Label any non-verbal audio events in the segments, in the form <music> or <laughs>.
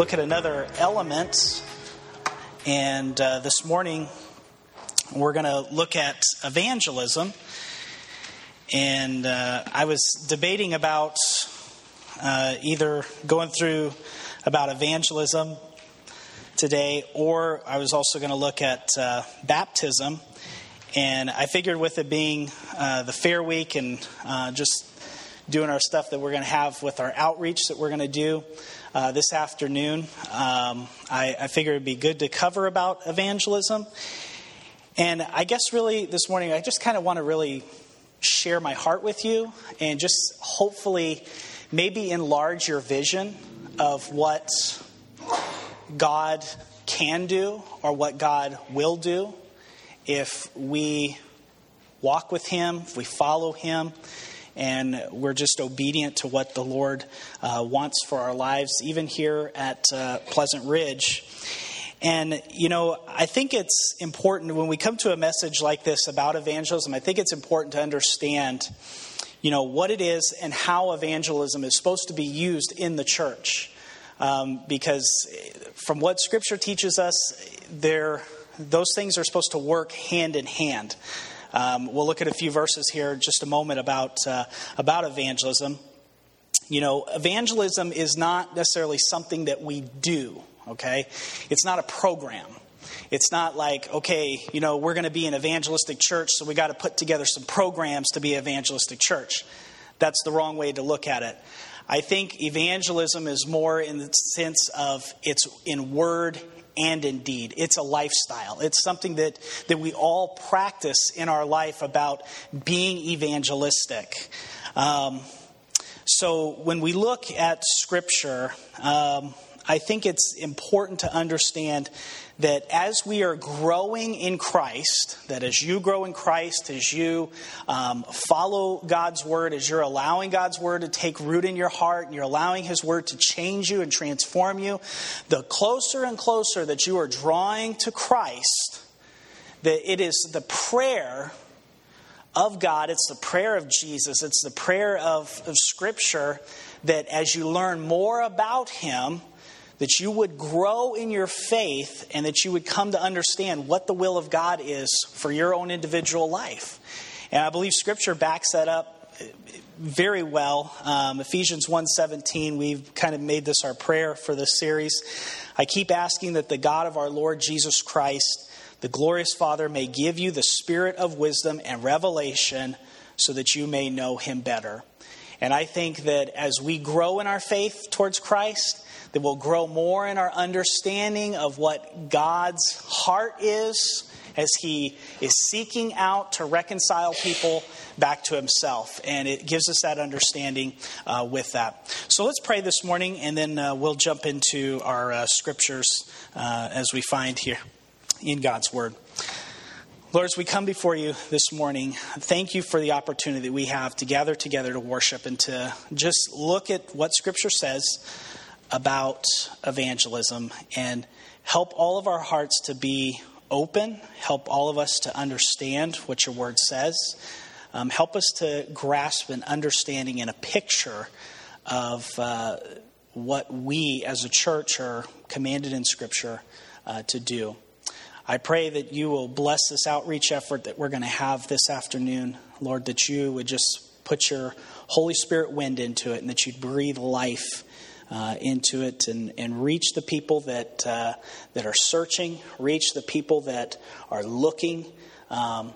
look at another element, and uh, this morning we're going to look at evangelism. And uh, I was debating about uh, either going through about evangelism today, or I was also going to look at uh, baptism. And I figured with it being uh, the Fair Week and just doing our stuff that we're going to have with our outreach that we're going to do uh, this afternoon. Um, I, I figured it'd be good to cover about evangelism. And I guess really this morning, I just kind of want to really share my heart with you and just hopefully maybe enlarge your vision of what God can do or what God will do if we walk with Him, if we follow Him, and we're just obedient to what the Lord uh, wants for our lives, even here at uh, Pleasant Ridge. And, you know, I think it's important when we come to a message like this about evangelism, I think it's important to understand, you know, what it is and how evangelism is supposed to be used in the church. Um, because from what Scripture teaches us, there, those things are supposed to work hand in hand. Um, we'll look at a few verses here just a moment about, uh, about evangelism. You know, evangelism is not necessarily something that we do, okay? It's not a program. It's not like, okay, you know, we're going to be an evangelistic church, so we got to put together some programs to be an evangelistic church. That's the wrong way to look at it. I think evangelism is more in the sense of it's in word and in deed. It's a lifestyle. It's something that, that we all practice in our life about being evangelistic. Um, so when we look at Scripture, um, I think it's important to understand that as we are growing in Christ, that as you grow in Christ, as you um, follow God's word, as you're allowing God's word to take root in your heart, and you're allowing His word to change you and transform you, the closer and closer that you are drawing to Christ, that it is the prayer of God, it's the prayer of Jesus, it's the prayer of, of Scripture that as you learn more about Him, that you would grow in your faith and that you would come to understand what the will of God is for your own individual life. And I believe Scripture backs that up very well. Um, Ephesians 1:17, we've kind of made this our prayer for this series. I keep asking that the God of our Lord Jesus Christ, the glorious Father, may give you the spirit of wisdom and revelation so that you may know him better. And I think that as we grow in our faith towards Christ, that we'll grow more in our understanding of what God's heart is as He is seeking out to reconcile people back to Himself. And it gives us that understanding uh, with that. So let's pray this morning, and then uh, we'll jump into our uh, scriptures uh, as we find here in God's Word. Lord, as we come before you this morning, thank you for the opportunity that we have to gather together to worship and to just look at what Scripture says about evangelism and help all of our hearts to be open, help all of us to understand what your word says, um, help us to grasp an understanding and a picture of uh, what we as a church are commanded in Scripture uh, to do. I pray that you will bless this outreach effort that we're going to have this afternoon. Lord, that you would just put your Holy Spirit wind into it and that you'd breathe life uh, into it and, and reach the people that, uh, that are searching, reach the people that are looking. Um,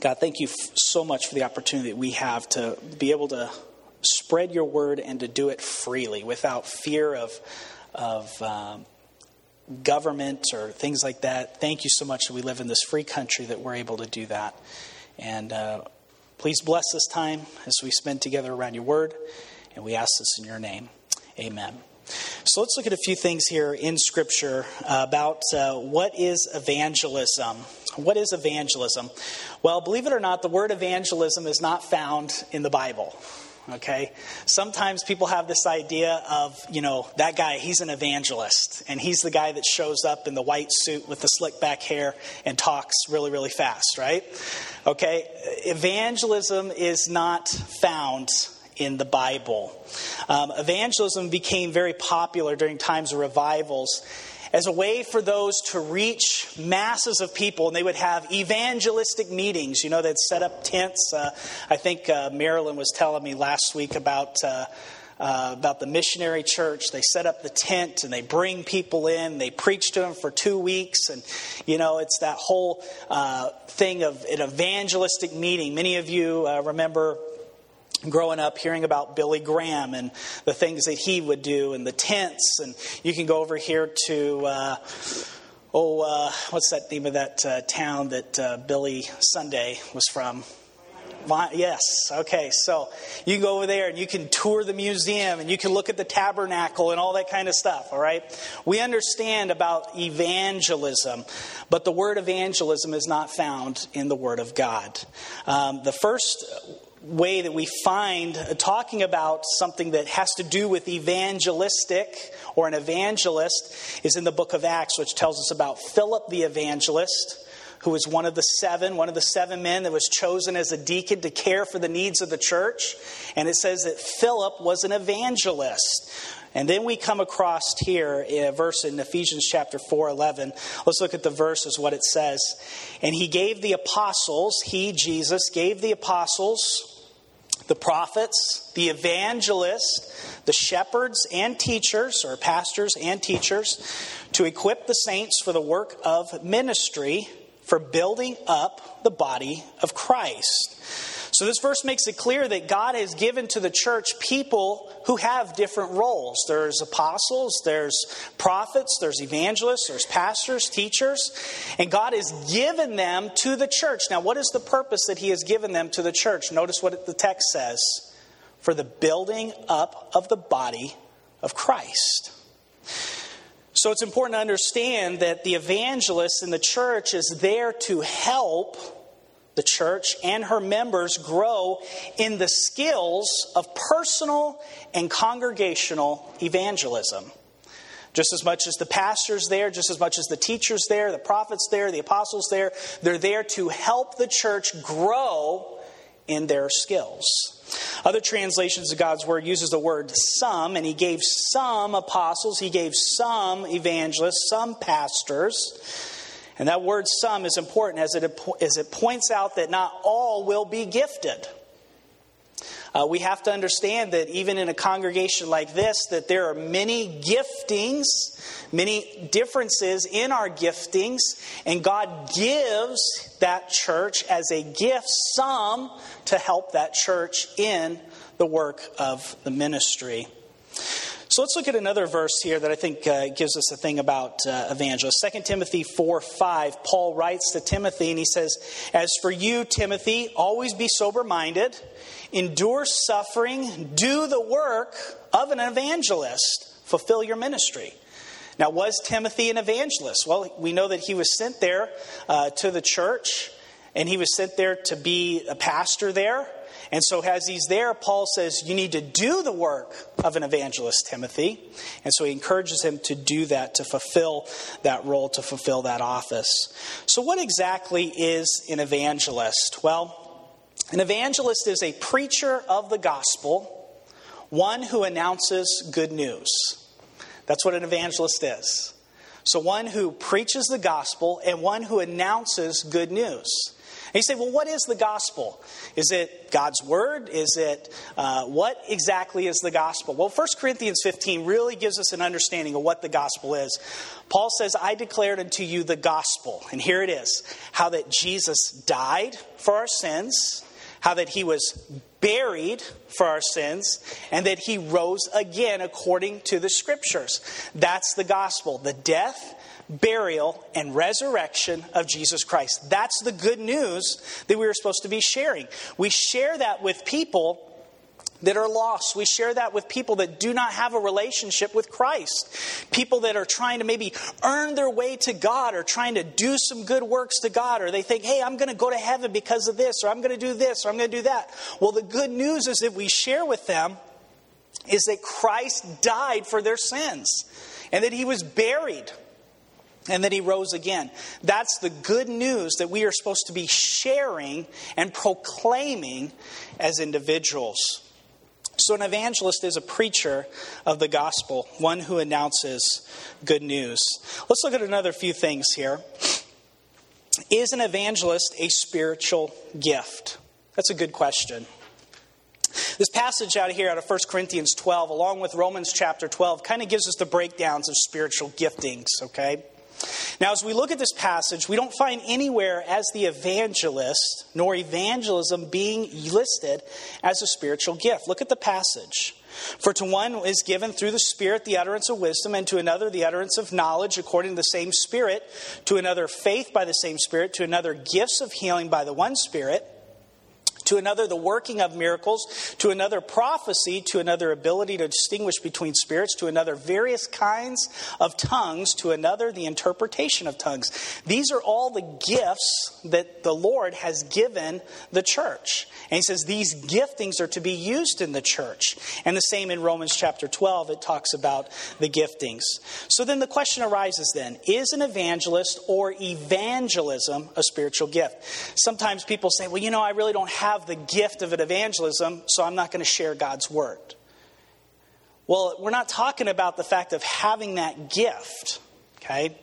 God, thank you f- so much for the opportunity that we have to be able to spread your word and to do it freely without fear of, of um, government or things like that. Thank you so much that we live in this free country that we're able to do that. And uh, please bless this time as we spend together around your word. And we ask this in your name. Amen. So let's look at a few things here in Scripture about uh, what is evangelism. What is evangelism? Well, believe it or not, the word evangelism is not found in the Bible. Okay? Sometimes people have this idea of, you know, that guy, he's an evangelist, and he's the guy that shows up in the white suit with the slick back hair and talks really, really fast, right? Okay? Evangelism is not found in the Bible. Um, evangelism became very popular during times of revivals as a way for those to reach masses of people, and they would have evangelistic meetings. You know, they'd set up tents. Uh, I think uh, Marilyn was telling me last week about. Uh, uh, about the missionary church. They set up the tent and they bring people in. They preach to them for two weeks. And, you know, it's that whole uh, thing of an evangelistic meeting. Many of you uh, remember growing up hearing about Billy Graham and the things that he would do and the tents. And you can go over here to, uh, oh, uh, what's that name of that uh, town that uh, Billy Sunday was from? Yes, okay. So you can go over there and you can tour the museum and you can look at the tabernacle and all that kind of stuff, all right? We understand about evangelism, but the word evangelism is not found in the Word of God. Um, the first way that we find uh, talking about something that has to do with evangelistic or an evangelist is in the book of Acts, which tells us about Philip the evangelist, who was one of the seven, one of the seven men that was chosen as a deacon to care for the needs of the church. And it says that Philip was an evangelist. And then we come across here a verse in Ephesians chapter 4 11. Let's look at the verse as what it says. And he gave the apostles, he, Jesus, gave the apostles the prophets, the evangelists, the shepherds and teachers, or pastors and teachers, to equip the saints for the work of ministry, for building up the body of Christ so this verse makes it clear that God has given to the church people who have different roles. There's apostles, there's prophets, there's evangelists, there's pastors, teachers, and God has given them to the church. Now, what is the purpose that He has given them to the church? Notice what the text says for the building up of the body of Christ. So it's important to understand that the evangelist in the church is there to help the church and her members grow in the skills of personal and congregational evangelism. Just as much as the pastors there, just as much as the teachers there, the prophets there, the apostles there, they're there to help the church grow in their skills. Other translations of God's word uses the word some, and he gave some apostles, he gave some evangelists, some pastors. And that word some is important as it, as it points out that not all will be gifted. Uh, we have to understand that even in a congregation like this, that there are many giftings, many differences in our giftings, and God gives that church as a gift some to help that church in the work of the ministry. So let's look at another verse here that I think uh, gives us a thing about uh, evangelists. 2 Timothy 4 5, Paul writes to Timothy and he says, As for you, Timothy, always be sober minded, endure suffering, do the work of an evangelist, fulfill your ministry. Now, was Timothy an evangelist? Well, we know that he was sent there uh, to the church, and he was sent there to be a pastor there. And so, as he's there, Paul says, You need to do the work of an evangelist, Timothy. And so, he encourages him to do that, to fulfill that role, to fulfill that office. So, what exactly is an evangelist? Well, an evangelist is a preacher of the gospel, one who announces good news. That's what an evangelist is. So, one who preaches the gospel and one who announces good news. You say, well, what is the gospel? Is it God's word? Is it uh, what exactly is the gospel? Well, 1 Corinthians 15 really gives us an understanding of what the gospel is. Paul says, I declared unto you the gospel. And here it is how that Jesus died for our sins, how that he was buried for our sins, and that he rose again according to the scriptures. That's the gospel. The death, burial, and resurrection of Jesus Christ. That's the good news that we are supposed to be sharing. We share that with people that are lost. We share that with people that do not have a relationship with Christ. People that are trying to maybe earn their way to God or trying to do some good works to God, or they think, hey, I'm going to go to heaven because of this, or I'm going to do this, or I'm going to do that. Well, the good news is that we share with them is that Christ died for their sins and that he was buried and that he rose again. That's the good news that we are supposed to be sharing and proclaiming as individuals. So, an evangelist is a preacher of the gospel, one who announces good news. Let's look at another few things here. Is an evangelist a spiritual gift? That's a good question. This passage out of here out of 1 Corinthians 12, along with Romans chapter 12, kind of gives us the breakdowns of spiritual giftings, okay? Now, as we look at this passage, we don't find anywhere as the evangelist nor evangelism being listed as a spiritual gift. Look at the passage. For to one is given through the Spirit the utterance of wisdom, and to another the utterance of knowledge according to the same Spirit, to another faith by the same Spirit, to another gifts of healing by the one Spirit to another the working of miracles, to another prophecy, to another ability to distinguish between spirits, to another various kinds of tongues, to another the interpretation of tongues. These are all the gifts that the Lord has given the church. And he says these giftings are to be used in the church. And the same in Romans chapter 12, it talks about the giftings. So then the question arises then is an evangelist or evangelism a spiritual gift? Sometimes people say, well, you know, I really don't have have the gift of an evangelism, so I'm not going to share God's word. Well, we're not talking about the fact of having that gift, okay?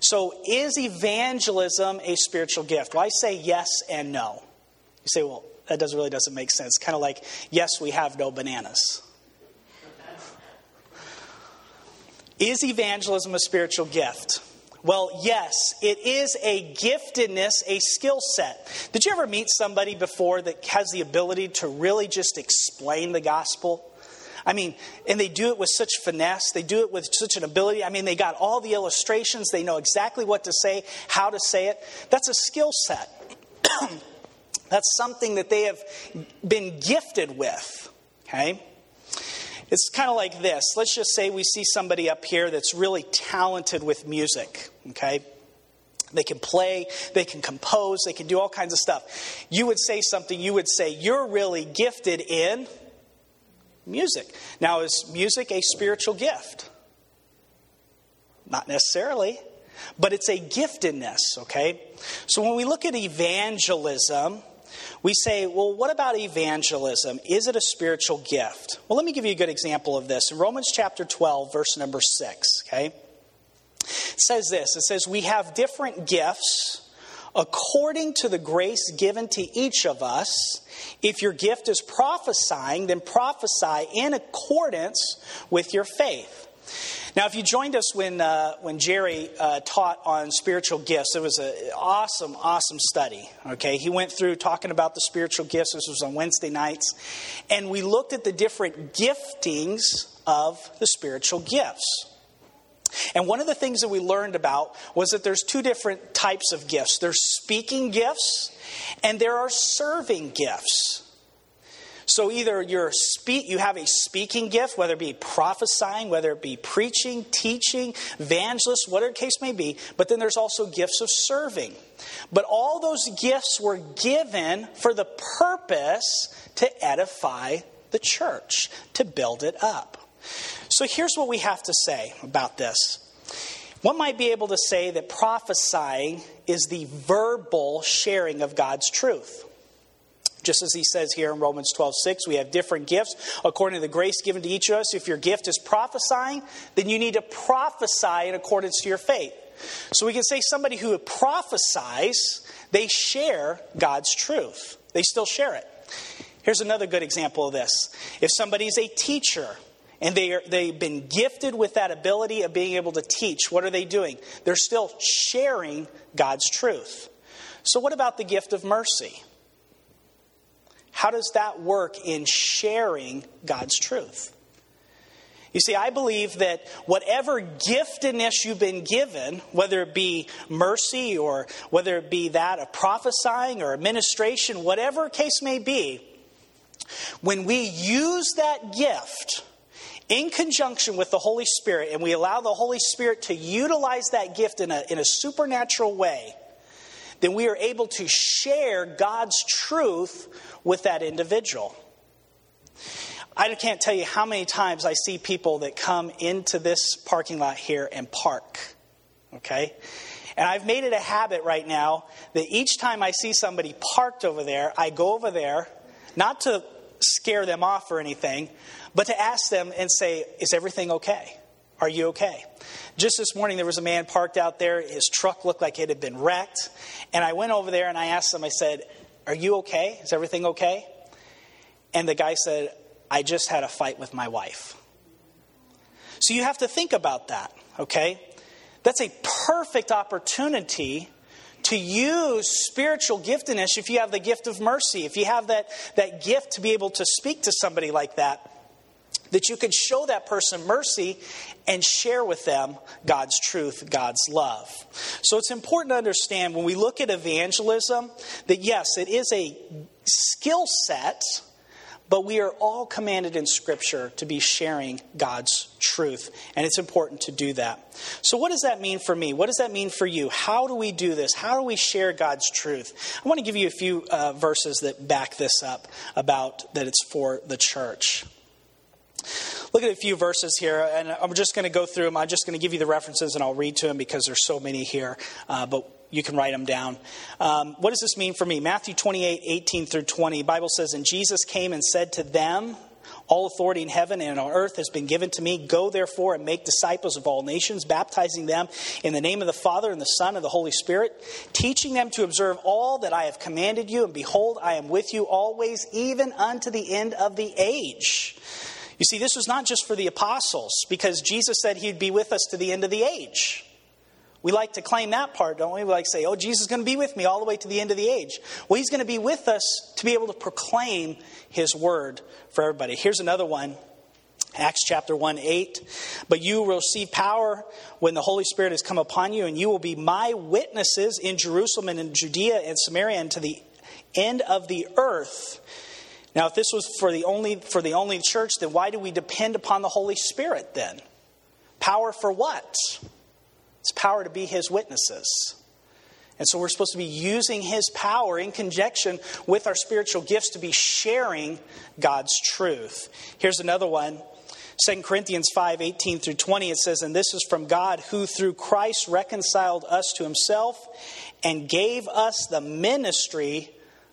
So, is evangelism a spiritual gift? Well, I say yes and no. You say, well, that does, really doesn't make sense. Kind of like, yes, we have no bananas. Is evangelism a spiritual gift? Well, yes, it is a giftedness, a skill set. Did you ever meet somebody before that has the ability to really just explain the gospel? I mean, and they do it with such finesse, they do it with such an ability. I mean, they got all the illustrations, they know exactly what to say, how to say it. That's a skill set. <clears throat> That's something that they have been gifted with. Okay? It's kind of like this. Let's just say we see somebody up here that's really talented with music, okay? They can play, they can compose, they can do all kinds of stuff. You would say something, you would say, You're really gifted in music. Now, is music a spiritual gift? Not necessarily, but it's a giftedness, okay? So when we look at evangelism, we say, well, what about evangelism? Is it a spiritual gift? Well, let me give you a good example of this. In Romans chapter 12, verse number 6, okay? Says this It says, We have different gifts according to the grace given to each of us. If your gift is prophesying, then prophesy in accordance with your faith. Now, if you joined us when, uh, when Jerry uh, taught on spiritual gifts, it was an awesome, awesome study. Okay, he went through talking about the spiritual gifts. This was on Wednesday nights, and we looked at the different giftings of the spiritual gifts. And one of the things that we learned about was that there's two different types of gifts. There's speaking gifts and there are serving gifts. So either you're you have a speaking gift, whether it be prophesying, whether it be preaching, teaching, evangelist, whatever case may be, but then there's also gifts of serving. But all those gifts were given for the purpose to edify the church, to build it up. So here's what we have to say about this. One might be able to say that prophesying is the verbal sharing of God's truth. Just as he says here in Romans 12, 6, we have different gifts according to the grace given to each of us. If your gift is prophesying, then you need to prophesy in accordance to your faith. So we can say somebody who prophesies, they share God's truth. They still share it. Here's another good example of this. If somebody's a teacher and they are, they've been gifted with that ability of being able to teach, what are they doing? They're still sharing God's truth. So, what about the gift of mercy? How does that work in sharing God's truth? You see, I believe that whatever giftedness you've been given, whether it be mercy or whether it be that of prophesying or administration, whatever case may be, when we use that gift in conjunction with the Holy Spirit and we allow the Holy Spirit to utilize that gift in a, in a supernatural way, then we are able to share God's truth with that individual. I can't tell you how many times I see people that come into this parking lot here and park. Okay? And I've made it a habit right now that each time I see somebody parked over there, I go over there, not to scare them off or anything, but to ask them and say, Is everything okay? Are you okay? Just this morning, there was a man parked out there. His truck looked like it had been wrecked. And I went over there and I asked him, I said, Are you okay? Is everything okay? And the guy said, I just had a fight with my wife. So you have to think about that, okay? That's a perfect opportunity to use spiritual giftedness if you have the gift of mercy, if you have that, that gift to be able to speak to somebody like that, that you can show that person mercy and share with them God's truth, God's love. So it's important to understand when we look at evangelism that yes, it is a skill set but we are all commanded in Scripture to be sharing God's truth, and it's important to do that. So, what does that mean for me? What does that mean for you? How do we do this? How do we share God's truth? I want to give you a few uh, verses that back this up about that it's for the church. Look at a few verses here, and I'm just going to go through them. I'm just going to give you the references, and I'll read to them because there's so many here. Uh, but you can write them down. Um, what does this mean for me? Matthew 28, 18 through 20. Bible says, And Jesus came and said to them, all authority in heaven and on earth has been given to me. Go therefore and make disciples of all nations, baptizing them in the name of the Father and the Son and the Holy Spirit, teaching them to observe all that I have commanded you. And behold, I am with you always, even unto the end of the age. You see, this was not just for the apostles, because Jesus said he'd be with us to the end of the age. We like to claim that part, don't we? We like to say, oh, Jesus is going to be with me all the way to the end of the age. Well, he's going to be with us to be able to proclaim his word for everybody. Here's another one. Acts chapter 1 8. But you will receive power when the Holy Spirit has come upon you, and you will be my witnesses in Jerusalem and in Judea and Samaria and to the end of the earth. Now, if this was for the only for the only church, then why do we depend upon the Holy Spirit then? Power for what? It's power to be his witnesses. And so we're supposed to be using his power in conjunction with our spiritual gifts to be sharing God's truth. Here's another one. 2 Corinthians 5 18 through 20, it says, And this is from God who through Christ reconciled us to himself and gave us the ministry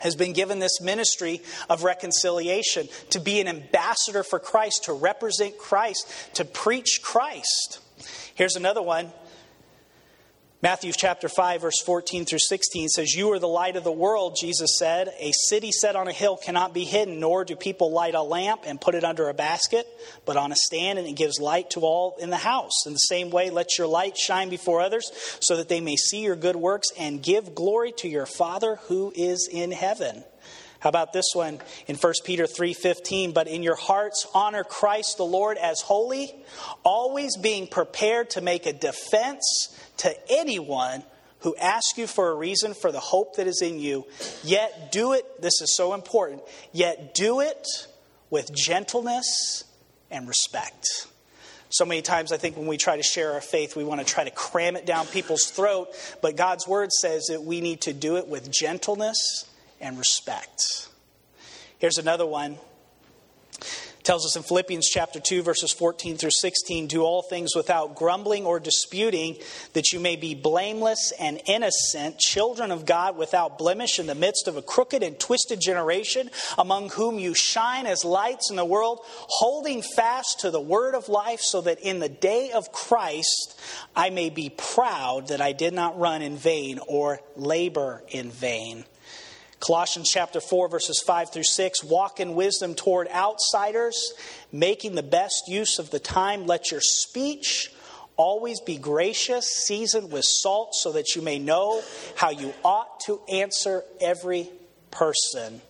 has been given this ministry of reconciliation to be an ambassador for Christ, to represent Christ, to preach Christ. Here's another one Matthew chapter 5, verse 14 through 16 says, You are the light of the world, Jesus said. A city set on a hill cannot be hidden, nor do people light a lamp and put it under a basket, but on a stand, and it gives light to all in the house. In the same way, let your light shine before others, so that they may see your good works and give glory to your Father who is in heaven. How about this one in 1 Peter 3:15, but in your hearts honor Christ the Lord as holy, always being prepared to make a defense to anyone who asks you for a reason for the hope that is in you, yet do it, this is so important, yet do it with gentleness and respect. So many times, I think when we try to share our faith, we want to try to cram it down people's throat, but God's word says that we need to do it with gentleness and respect. Here's another one tells us in Philippians chapter 2 verses 14 through 16 do all things without grumbling or disputing that you may be blameless and innocent children of God without blemish in the midst of a crooked and twisted generation among whom you shine as lights in the world holding fast to the word of life so that in the day of Christ I may be proud that I did not run in vain or labor in vain Colossians chapter 4, verses 5 through 6 walk in wisdom toward outsiders, making the best use of the time. Let your speech always be gracious, seasoned with salt, so that you may know how you ought to answer every person.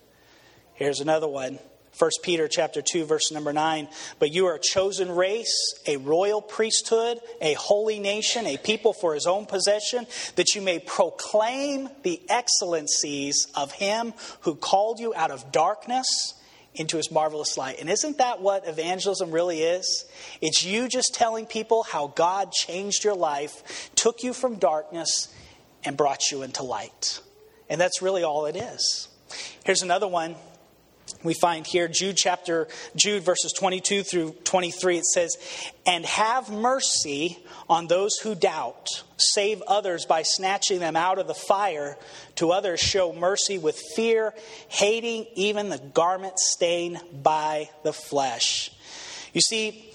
Here's another one. 1 Peter chapter 2 verse number 9 but you are a chosen race a royal priesthood a holy nation a people for his own possession that you may proclaim the excellencies of him who called you out of darkness into his marvelous light. And isn't that what evangelism really is? It's you just telling people how God changed your life, took you from darkness, and brought you into light. And that's really all it is. Here's another one we find here Jude chapter Jude verses 22 through 23 it says and have mercy on those who doubt save others by snatching them out of the fire. To others show mercy with fear hating even the garment stained by the flesh. You see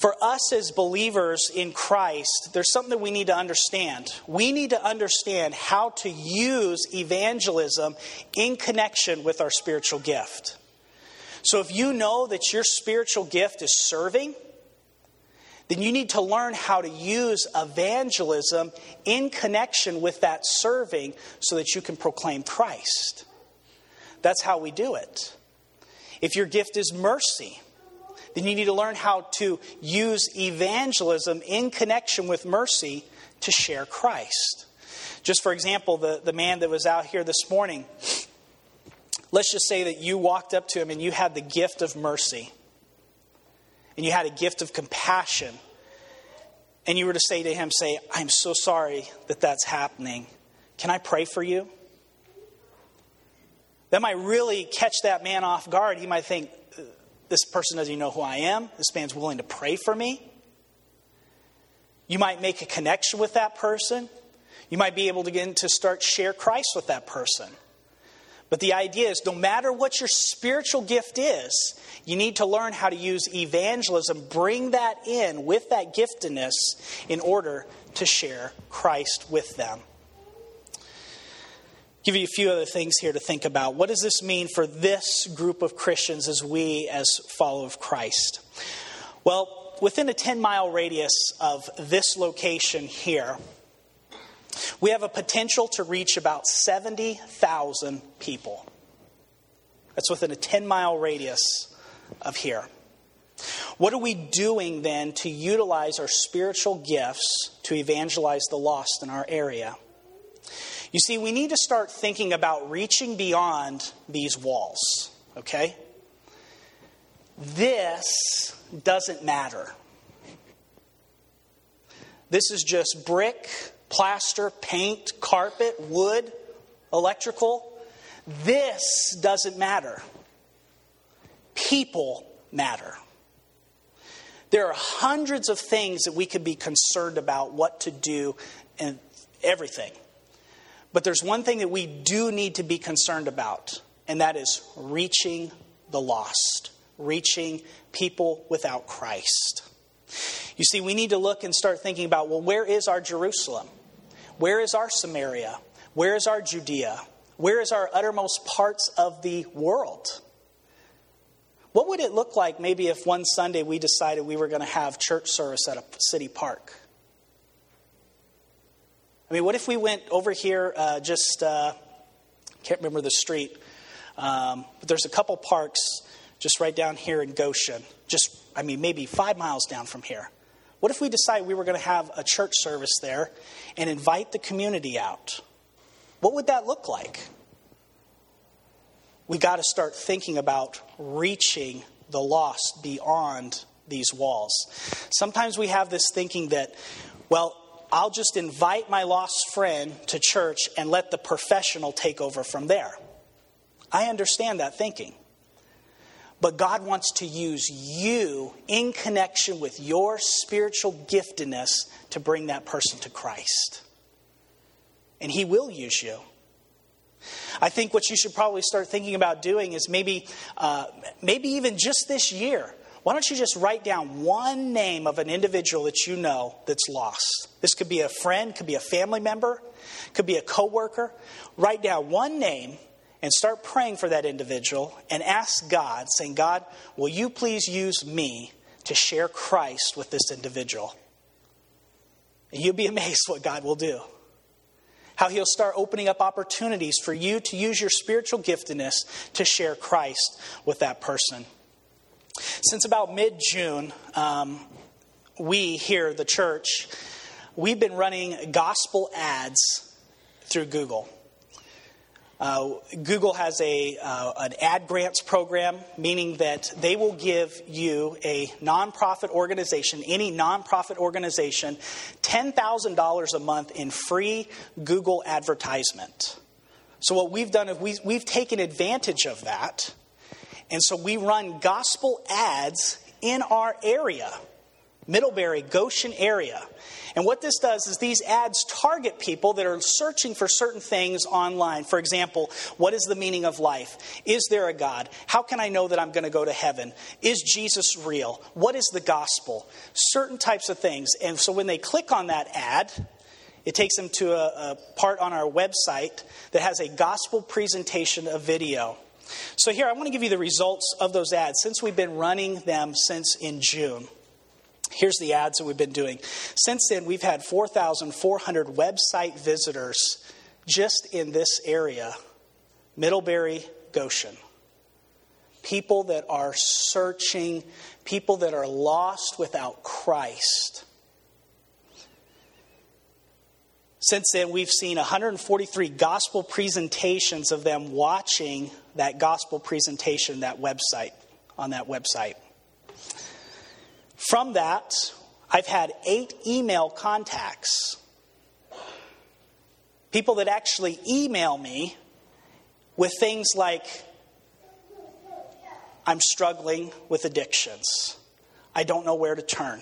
for us as believers in Christ, there's something that we need to understand. We need to understand how to use evangelism in connection with our spiritual gift. So if you know that your spiritual gift is serving, then you need to learn how to use evangelism in connection with that serving so that you can proclaim Christ. That's how we do it. If your gift is mercy, then you need to learn how to use evangelism in connection with mercy to share Christ. Just for example, the, the man that was out here this morning, let's just say that you walked up to him and you had the gift of mercy, and you had a gift of compassion, and you were to say to him, Say, I'm so sorry that that's happening. Can I pray for you? That might really catch that man off guard. He might think, this person doesn't even know who I am. This man's willing to pray for me. You might make a connection with that person. You might be able to get to start share Christ with that person. But the idea is no matter what your spiritual gift is, you need to learn how to use evangelism, bring that in with that giftedness in order to share Christ with them give you a few other things here to think about. What does this mean for this group of Christians as we, as followers of Christ? Well, within a 10 mile radius of this location here, we have a potential to reach about 70,000 people. That's within a 10 mile radius of here. What are we doing then to utilize our spiritual gifts to evangelize the lost in our area? You see, we need to start thinking about reaching beyond these walls, okay? This doesn't matter. This is just brick, plaster, paint, carpet, wood, electrical. This doesn't matter. People matter. There are hundreds of things that we could be concerned about what to do and everything. But there's one thing that we do need to be concerned about, and that is reaching the lost, reaching people without Christ. You see, we need to look and start thinking about well, where is our Jerusalem? Where is our Samaria? Where is our Judea? Where is our uttermost parts of the world? What would it look like maybe if one Sunday we decided we were going to have church service at a city park? I mean, what if we went over here, uh, just, uh, can't remember the street, um, but there's a couple parks just right down here in Goshen, just, I mean, maybe five miles down from here. What if we decided we were going to have a church service there and invite the community out? What would that look like? We got to start thinking about reaching the lost beyond these walls. Sometimes we have this thinking that, well, I'll just invite my lost friend to church and let the professional take over from there. I understand that thinking. But God wants to use you in connection with your spiritual giftedness to bring that person to Christ. And He will use you. I think what you should probably start thinking about doing is maybe, uh, maybe even just this year, why don't you just write down one name of an individual that you know that's lost? This could be a friend, could be a family member, could be a coworker. Write down one name and start praying for that individual and ask God, saying, God, will you please use me to share Christ with this individual? And you'll be amazed what God will do. How he'll start opening up opportunities for you to use your spiritual giftedness to share Christ with that person. Since about mid June, um, we here, the church, we've been running gospel ads through Google. Uh, Google has a, uh, an ad grants program, meaning that they will give you a nonprofit organization, any nonprofit organization, $10,000 a month in free Google advertisement. So, what we've done is we, we've taken advantage of that. And so we run gospel ads in our area, Middlebury, Goshen area. And what this does is these ads target people that are searching for certain things online. For example, what is the meaning of life? Is there a God? How can I know that I'm going to go to heaven? Is Jesus real? What is the gospel? Certain types of things. And so when they click on that ad, it takes them to a, a part on our website that has a gospel presentation of video. So here, I want to give you the results of those ads since we've been running them since in June. Here's the ads that we've been doing. Since then, we've had 4,400 website visitors just in this area Middlebury, Goshen. People that are searching, people that are lost without Christ. Since then, we've seen 143 gospel presentations of them watching that gospel presentation, that website, on that website. From that, I've had eight email contacts. People that actually email me with things like, I'm struggling with addictions. I don't know where to turn.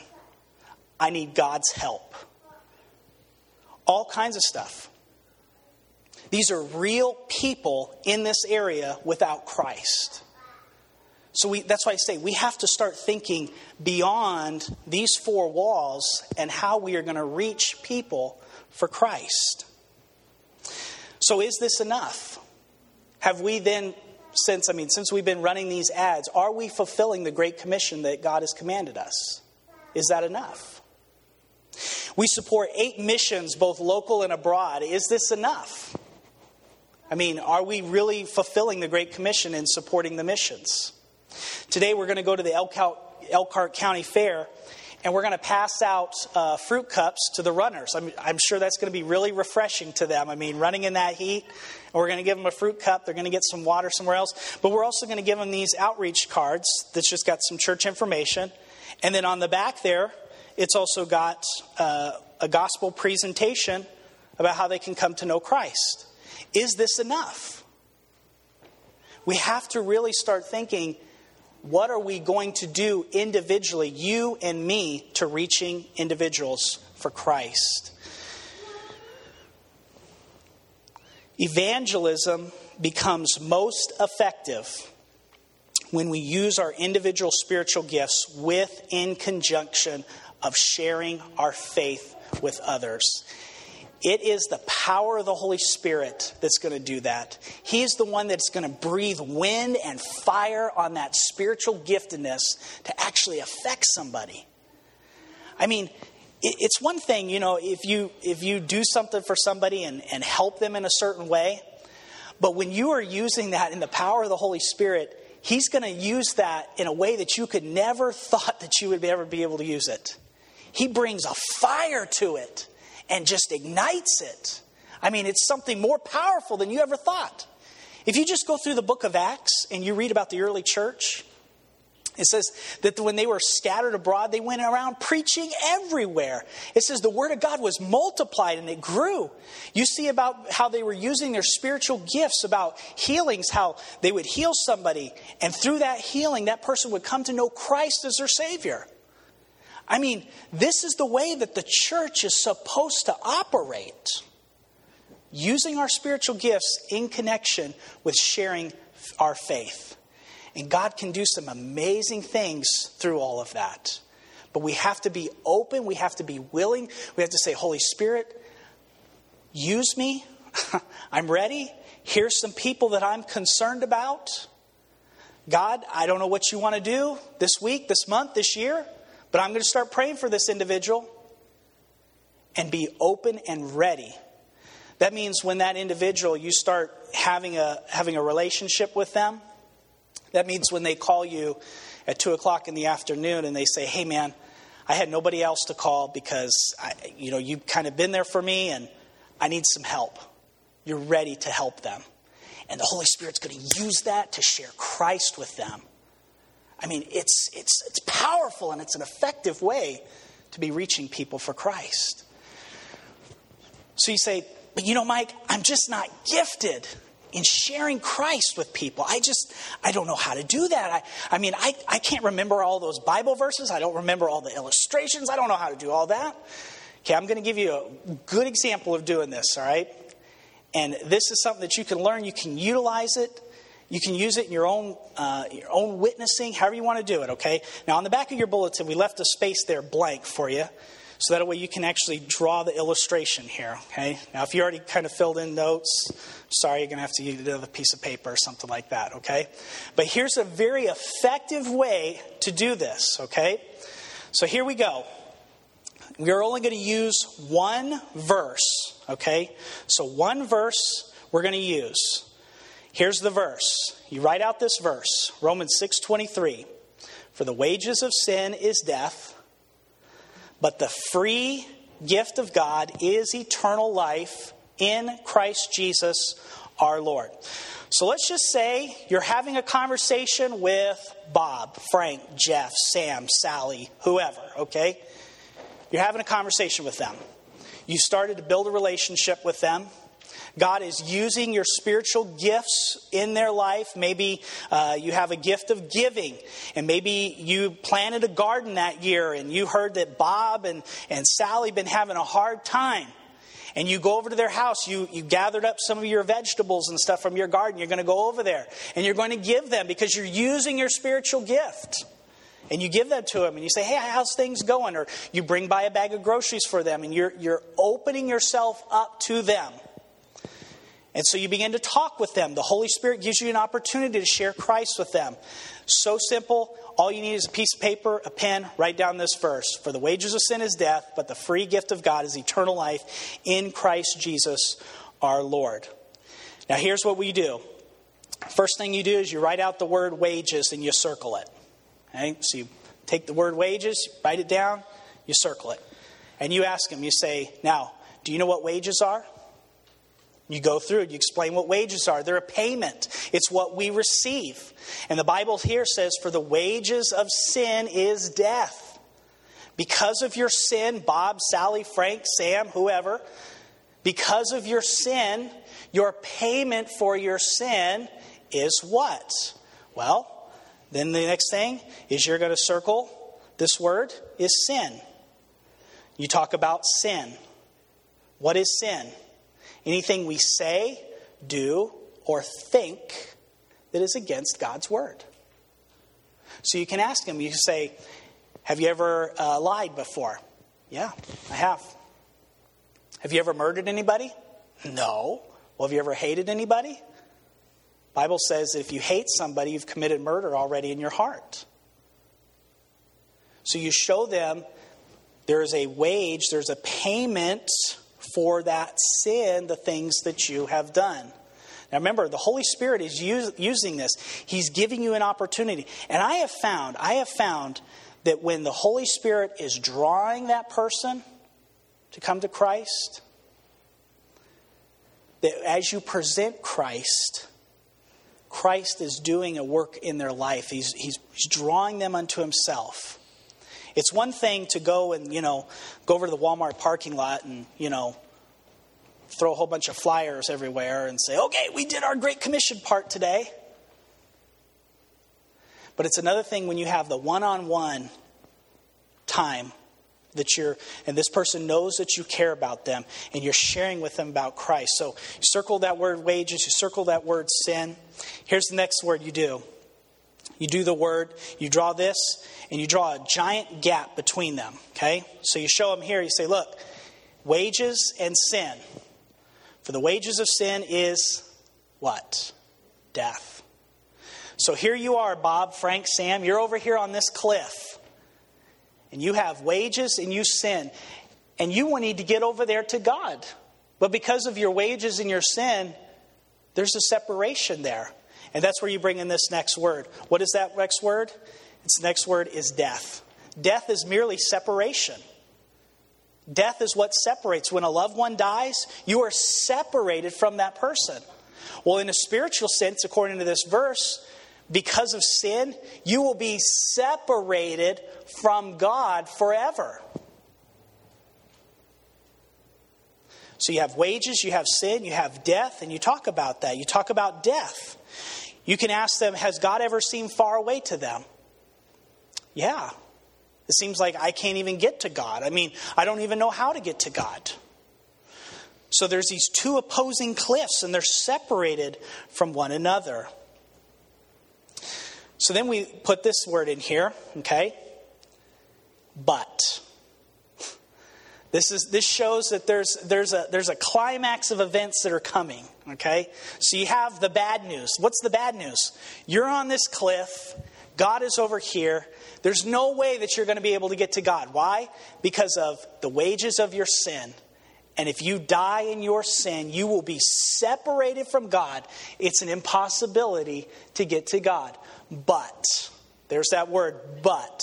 I need God's help. All kinds of stuff. These are real people in this area without Christ. So we, that's why I say we have to start thinking beyond these four walls and how we are going to reach people for Christ. So is this enough? Have we then since I mean since we've been running these ads, are we fulfilling the great commission that God has commanded us? Is that enough? We support eight missions both local and abroad. Is this enough? I mean, are we really fulfilling the great commission in supporting the missions? Today we're going to go to the Elkhart County Fair and we're going to pass out uh, fruit cups to the runners. I'm, I'm, sure that's going to be really refreshing to them. I mean, running in that heat, and we're going to give them a fruit cup. They're going to get some water somewhere else. But we're also going to give them these outreach cards that's just got some church information. And then on the back there, it's also got uh, a gospel presentation about how they can come to know Christ. Is this enough? We have to really start thinking what are we going to do individually, you and me, to reaching individuals for Christ? Evangelism becomes most effective when we use our individual spiritual gifts with in conjunction of sharing our faith with others. It is the power of the Holy Spirit that's going to do that. He's the one that's going to breathe wind and fire on that spiritual giftedness to actually affect somebody. I mean, it's one thing, you know, if you if you do something for somebody and, and help them in a certain way, but when you are using that in the power of the Holy Spirit, He's going to use that in a way that you could never <laughs> thought that you would ever be able to use it. He brings a fire to it and just ignites it. I mean, it's something more powerful than you ever thought. If you just go through the book of Acts and you read about the early church, it says that when they were scattered abroad, they went around preaching everywhere. It says the word of God was multiplied and it grew. You see about how they were using their spiritual gifts, about healings, how they would heal somebody, and through that healing, that person would come to know Christ as their Savior. I mean, this is the way that the church is supposed to operate. Using our spiritual gifts in connection with sharing our faith. And God can do some amazing things through all of that. But we have to be open, we have to be willing, we have to say, Holy Spirit, use me. <laughs> I'm ready. Here's some people that I'm concerned about. God, I don't know what you want to do this week, this month, this year. But I'm going to start praying for this individual and be open and ready. That means when that individual, you start having a, having a relationship with them, that means when they call you at 2 o'clock in the afternoon and they say, hey man, I had nobody else to call because I, you know, you've kind of been there for me and I need some help. You're ready to help them. And the Holy Spirit's going to use that to share Christ with them. I mean, it's, it's, it's powerful and it's an effective way to be reaching people for Christ. So you say, but you know, Mike, I'm just not gifted in sharing Christ with people. I just, I don't know how to do that. I, I mean, I, I can't remember all those Bible verses. I don't remember all the illustrations. I don't know how to do all that. Okay, I'm going to give you a good example of doing this, all right? And this is something that you can learn. You can utilize it. You can use it in your own, uh, your own witnessing, however you want to do it, okay? Now, on the back of your bulletin, we left a space there blank for you. So that way you can actually draw the illustration here, okay? Now, if you already kind of filled in notes, sorry, you're going to have to use another piece of paper or something like that, okay? But here's a very effective way to do this, okay? So here we go. We are only going to use one verse, okay? So one verse we're going to use. Here's the verse. You write out this verse, Romans 6:23. For the wages of sin is death, but the free gift of God is eternal life in Christ Jesus our Lord. So let's just say you're having a conversation with Bob, Frank, Jeff, Sam, Sally, whoever, okay? You're having a conversation with them. You started to build a relationship with them. God is using your spiritual gifts in their life. Maybe uh, you have a gift of giving, and maybe you planted a garden that year, and you heard that Bob and, and Sally been having a hard time. And you go over to their house, you, you gathered up some of your vegetables and stuff from your garden. You're going to go over there and you're going to give them because you're using your spiritual gift. And you give that to them and you say, Hey, how's things going? Or you bring by a bag of groceries for them and you're, you're opening yourself up to them. And so you begin to talk with them. The Holy Spirit gives you an opportunity to share Christ with them. So simple. All you need is a piece of paper, a pen, write down this verse. For the wages of sin is death, but the free gift of God is eternal life in Christ Jesus our Lord. Now, here's what we do. First thing you do is you write out the word wages and you circle it. Okay? So you take the word wages, write it down, you circle it. And you ask them, you say, Now, do you know what wages are? You go through it, you explain what wages are. They're a payment, it's what we receive. And the Bible here says, For the wages of sin is death. Because of your sin, Bob, Sally, Frank, Sam, whoever, because of your sin, your payment for your sin is what? Well, then the next thing is you're going to circle this word is sin. You talk about sin. What is sin? Anything we say, do, or think that is against God's word. So you can ask him, you say, Have you ever uh, lied before? Yeah, I have. Have you ever murdered anybody? No. Well, have you ever hated anybody? Bible says that if you hate somebody, you've committed murder already in your heart. So you show them there is a wage, there's a payment for that sin, the things that you have done. Now remember, the Holy Spirit is use, using this. He's giving you an opportunity. And I have found, I have found that when the Holy Spirit is drawing that person to come to Christ, that as you present Christ, Christ is doing a work in their life. He's, he's, he's drawing them unto himself. It's one thing to go and, you know, go over to the Walmart parking lot and, you know, throw a whole bunch of flyers everywhere and say, okay, we did our Great Commission part today. But it's another thing when you have the one on one time that you're, and this person knows that you care about them and you're sharing with them about Christ. So circle that word wages, you circle that word sin. Here's the next word you do you do the word, you draw this, and you draw a giant gap between them. Okay? So you show them here, you say, look, wages and sin. For the wages of sin is what? Death. So here you are, Bob, Frank, Sam, you're over here on this cliff. And you have wages and you sin. And you will need to get over there to God. But because of your wages and your sin, there's a separation there. And that's where you bring in this next word. What is that next word? Its next word is death. Death is merely separation. Death is what separates. When a loved one dies, you are separated from that person. Well, in a spiritual sense, according to this verse, because of sin, you will be separated from God forever. So you have wages, you have sin, you have death, and you talk about that. You talk about death. You can ask them, Has God ever seemed far away to them? Yeah. It seems like I can't even get to God. I mean, I don't even know how to get to God. So there's these two opposing cliffs, and they're separated from one another. So then we put this word in here, okay? But. This, is, this shows that there's, there's, a, there's a climax of events that are coming, okay? So you have the bad news. What's the bad news? You're on this cliff, God is over here. There's no way that you're going to be able to get to God. Why? Because of the wages of your sin. And if you die in your sin, you will be separated from God. It's an impossibility to get to God. But, there's that word, but.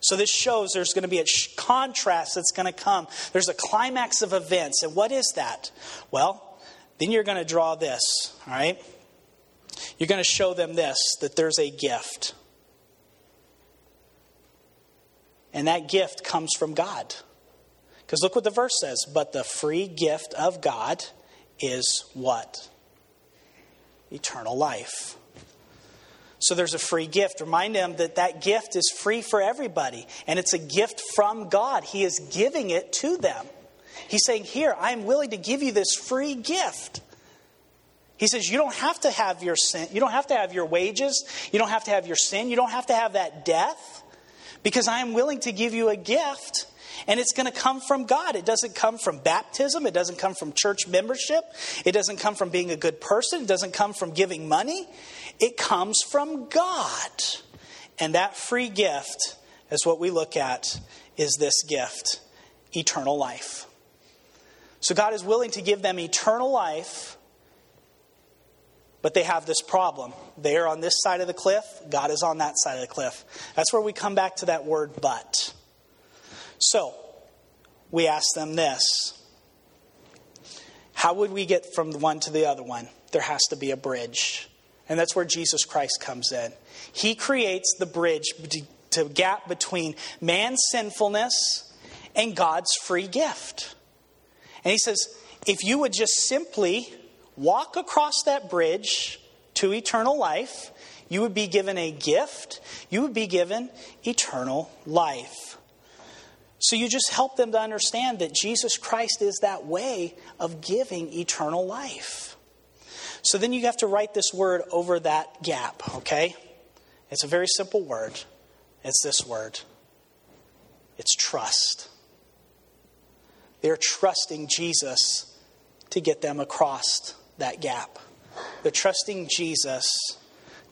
So this shows there's going to be a contrast that's going to come. There's a climax of events. And what is that? Well, then you're going to draw this, all right? You're going to show them this that there's a gift. And that gift comes from God. Because look what the verse says. But the free gift of God is what? Eternal life. So there's a free gift. Remind them that that gift is free for everybody, and it's a gift from God. He is giving it to them. He's saying, Here, I'm willing to give you this free gift. He says, You don't have to have your sin, you don't have to have your wages, you don't have to have your sin, you don't have to have that death, because I am willing to give you a gift. And it's going to come from God. It doesn't come from baptism. It doesn't come from church membership. It doesn't come from being a good person. It doesn't come from giving money. It comes from God. And that free gift is what we look at is this gift, eternal life. So God is willing to give them eternal life, but they have this problem. They are on this side of the cliff, God is on that side of the cliff. That's where we come back to that word but. So, we ask them this How would we get from one to the other one? There has to be a bridge. And that's where Jesus Christ comes in. He creates the bridge to gap between man's sinfulness and God's free gift. And he says, if you would just simply walk across that bridge to eternal life, you would be given a gift. You would be given eternal life. So you just help them to understand that Jesus Christ is that way of giving eternal life. So then you have to write this word over that gap, okay? It's a very simple word. It's this word it's trust. They're trusting Jesus to get them across that gap. They're trusting Jesus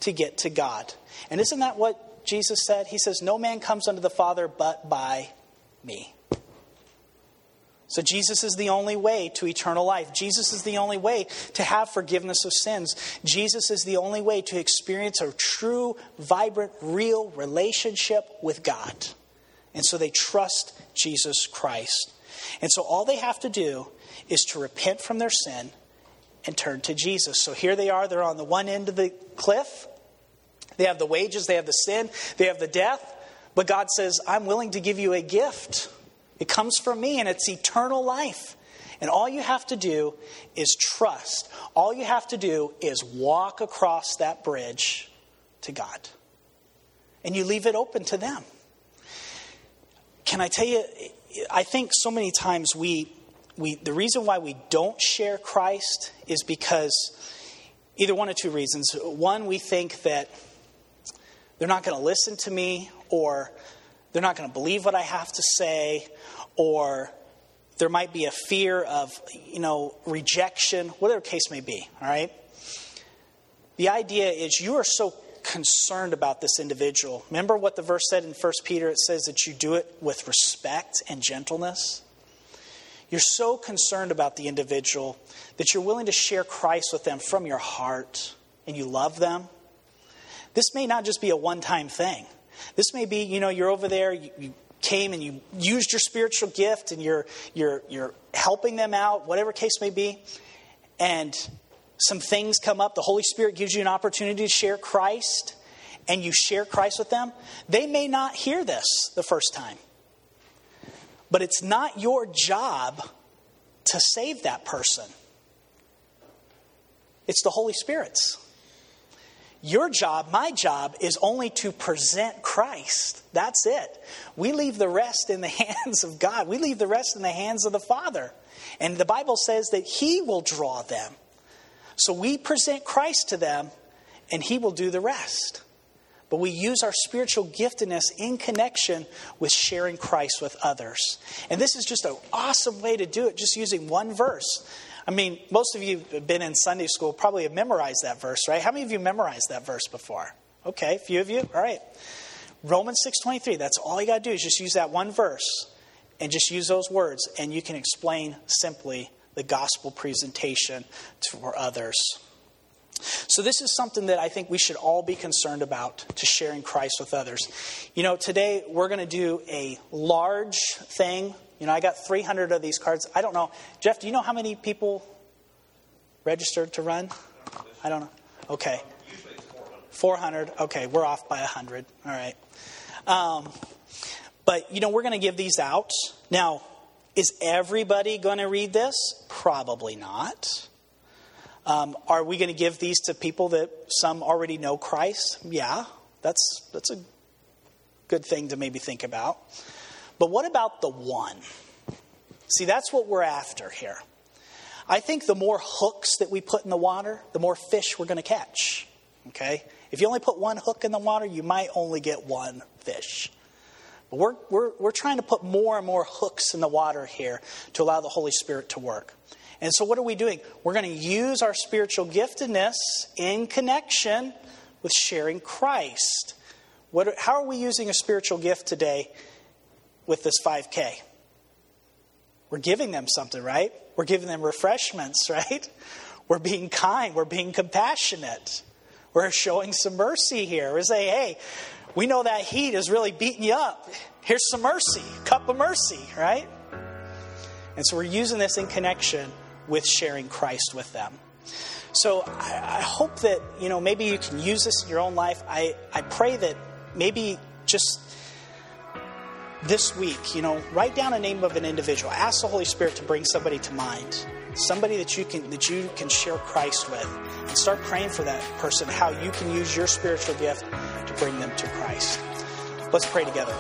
to get to God. And isn't that what Jesus said? He says, No man comes unto the Father but by me. So, Jesus is the only way to eternal life. Jesus is the only way to have forgiveness of sins. Jesus is the only way to experience a true, vibrant, real relationship with God. And so they trust Jesus Christ. And so all they have to do is to repent from their sin and turn to Jesus. So here they are, they're on the one end of the cliff. They have the wages, they have the sin, they have the death. But God says, I'm willing to give you a gift. It comes from me and it's eternal life. And all you have to do is trust. All you have to do is walk across that bridge to God. And you leave it open to them. Can I tell you, I think so many times we, we the reason why we don't share Christ is because either one of two reasons. One, we think that they're not going to listen to me, or they're not going to believe what I have to say, or there might be a fear of, you know, rejection, whatever case may be, all right? The idea is you are so concerned about this individual. Remember what the verse said in 1 Peter? It says that you do it with respect and gentleness. You're so concerned about the individual that you're willing to share Christ with them from your heart and you love them. This may not just be a one time thing. This may be, you know, you're over there, you, you came and you used your spiritual gift and you're, you're, you're helping them out, whatever case may be, and some things come up, the Holy Spirit gives you an opportunity to share Christ, and you share Christ with them, they may not hear this the first time. But it's not your job to save that person, it's the Holy Spirit's. Your job, my job, is only to present Christ. That's it. We leave the rest in the <laughs> hands of God. We leave the rest in the hands of the Father. And the Bible says that He will draw them. So we present Christ to them, and He will do the rest. But we use our spiritual giftedness in connection with sharing Christ with others. And this is just an awesome way to do it, just using one verse. I mean, most of you have been in Sunday school, probably have memorized that verse, right? How many of you memorized that verse before? Okay, a few of you. All right. Romans 6:23. That's all you got to do is just use that one verse and just use those words and you can explain simply the gospel presentation for others. So, this is something that I think we should all be concerned about to sharing Christ with others. You know, today we're going to do a large thing you know, I got 300 of these cards. I don't know. Jeff, do you know how many people registered to run? I don't know. Okay. 400. Okay, we're off by 100. All right. Um, but, you know, we're going to give these out. Now, is everybody going to read this? Probably not. Um, are we going to give these to people that some already know Christ? Yeah, that's, that's a good thing to maybe think about. But what about the one? See, that's what we're after here. I think the more hooks that we put in the water, the more fish we're going to catch. Okay? If you only put one hook in the water, you might only get one fish. But we're, we're, we're trying to put more and more hooks in the water here to allow the Holy Spirit to work. And so, what are we doing? We're going to use our spiritual giftedness in connection with sharing Christ. What, how are we using a spiritual gift today with this 5K? We're giving them something, right? We're giving them refreshments, <laughs> right? We're being kind. We're being compassionate. We're showing some mercy here. We're saying, hey, we know that heat is really beating you up. Here's some mercy, cup of mercy, right? And so we're using this in connection with sharing Christ with them. So I, I hope that, you know, maybe you can use this in your own life. I, I pray that maybe just this week, you know, write down a name of an individual. Ask the Holy Spirit to bring somebody to mind, somebody that you can that you can share Christ with, and start praying for that person. How you can use your spiritual gift to bring them to Christ. Let's pray together.